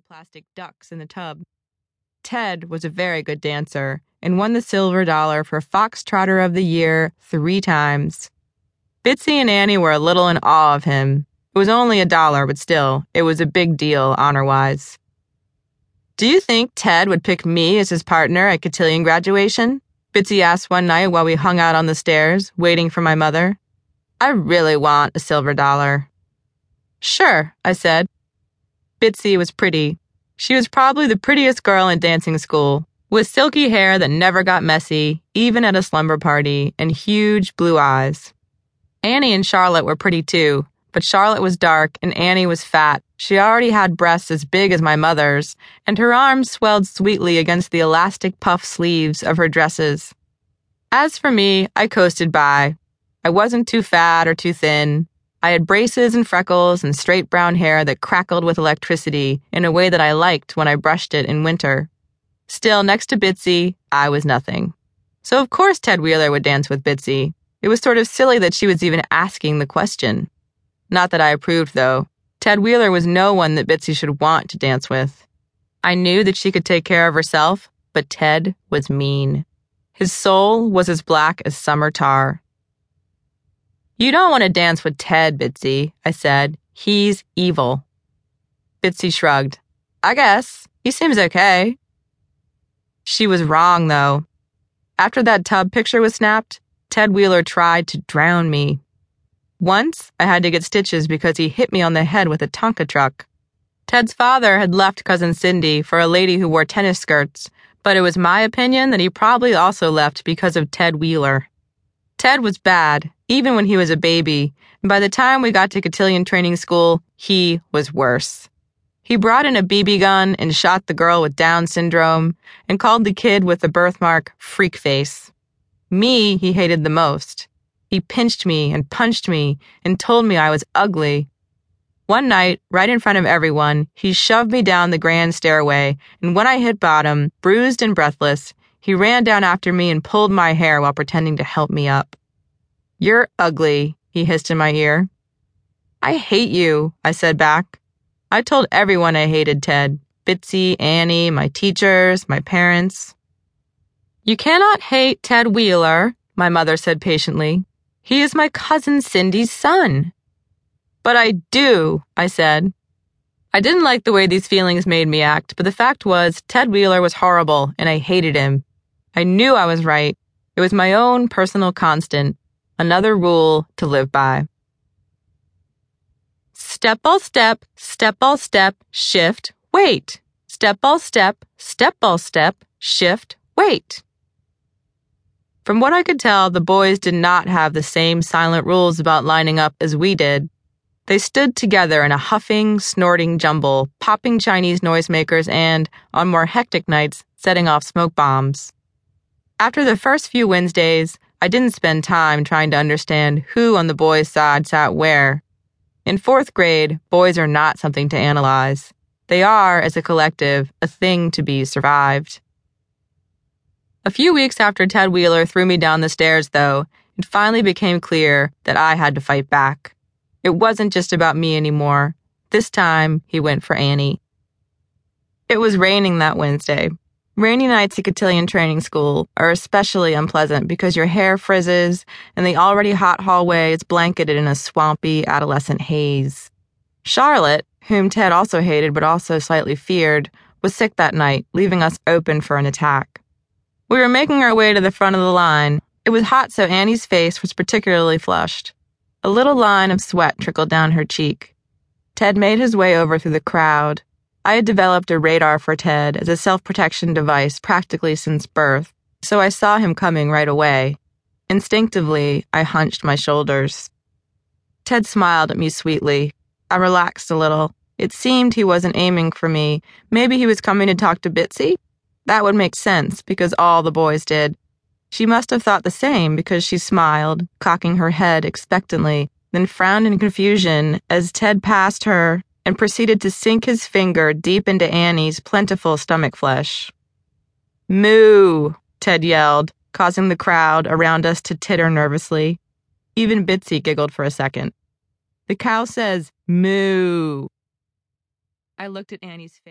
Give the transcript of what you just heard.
plastic ducks in the tub. Ted was a very good dancer and won the silver dollar for Foxtrotter of the Year three times. Bitsy and Annie were a little in awe of him. It was only a dollar, but still, it was a big deal honor wise. Do you think Ted would pick me as his partner at cotillion graduation? Bitsy asked one night while we hung out on the stairs, waiting for my mother. I really want a silver dollar. Sure, I said. Bitsy was pretty. She was probably the prettiest girl in dancing school, with silky hair that never got messy, even at a slumber party, and huge blue eyes. Annie and Charlotte were pretty too, but Charlotte was dark and Annie was fat. She already had breasts as big as my mother's, and her arms swelled sweetly against the elastic puff sleeves of her dresses. As for me, I coasted by. I wasn't too fat or too thin. I had braces and freckles and straight brown hair that crackled with electricity in a way that I liked when I brushed it in winter. Still, next to Bitsy, I was nothing. So of course Ted Wheeler would dance with Bitsy. It was sort of silly that she was even asking the question. Not that I approved, though. Ted Wheeler was no one that Bitsy should want to dance with. I knew that she could take care of herself, but Ted was mean. His soul was as black as summer tar. You don't want to dance with Ted, Bitsy, I said. He's evil. Bitsy shrugged. I guess. He seems okay. She was wrong, though. After that tub picture was snapped, Ted Wheeler tried to drown me. Once, I had to get stitches because he hit me on the head with a Tonka truck. Ted's father had left Cousin Cindy for a lady who wore tennis skirts, but it was my opinion that he probably also left because of Ted Wheeler. Ted was bad, even when he was a baby, and by the time we got to cotillion training school, he was worse. He brought in a BB gun and shot the girl with Down syndrome and called the kid with the birthmark freak face. Me, he hated the most. He pinched me and punched me and told me I was ugly. One night, right in front of everyone, he shoved me down the grand stairway, and when I hit bottom, bruised and breathless, he ran down after me and pulled my hair while pretending to help me up. You're ugly, he hissed in my ear. I hate you, I said back. I told everyone I hated Ted Bitsy, Annie, my teachers, my parents. You cannot hate Ted Wheeler, my mother said patiently. He is my cousin Cindy's son. But I do, I said. I didn't like the way these feelings made me act, but the fact was, Ted Wheeler was horrible, and I hated him. I knew I was right. It was my own personal constant, Another rule to live by. Step all step, step all step, shift, wait. Step all step, step all step, shift, wait. From what I could tell, the boys did not have the same silent rules about lining up as we did. They stood together in a huffing, snorting jumble, popping Chinese noisemakers and, on more hectic nights, setting off smoke bombs. After the first few Wednesdays, I didn't spend time trying to understand who on the boys' side sat where. In fourth grade, boys are not something to analyze. They are, as a collective, a thing to be survived. A few weeks after Ted Wheeler threw me down the stairs, though, it finally became clear that I had to fight back. It wasn't just about me anymore. This time, he went for Annie. It was raining that Wednesday, Rainy nights at cotillion training school are especially unpleasant because your hair frizzes and the already hot hallway is blanketed in a swampy adolescent haze. Charlotte, whom Ted also hated but also slightly feared, was sick that night, leaving us open for an attack. We were making our way to the front of the line. It was hot, so Annie's face was particularly flushed. A little line of sweat trickled down her cheek. Ted made his way over through the crowd. I had developed a radar for Ted as a self protection device practically since birth, so I saw him coming right away. Instinctively, I hunched my shoulders. Ted smiled at me sweetly. I relaxed a little. It seemed he wasn't aiming for me. Maybe he was coming to talk to Bitsy? That would make sense, because all the boys did. She must have thought the same because she smiled, cocking her head expectantly, then frowned in confusion as Ted passed her and proceeded to sink his finger deep into Annie's plentiful stomach flesh. Moo, Ted yelled, causing the crowd around us to titter nervously. Even Bitsy giggled for a second. The cow says, Moo. I looked at Annie's face.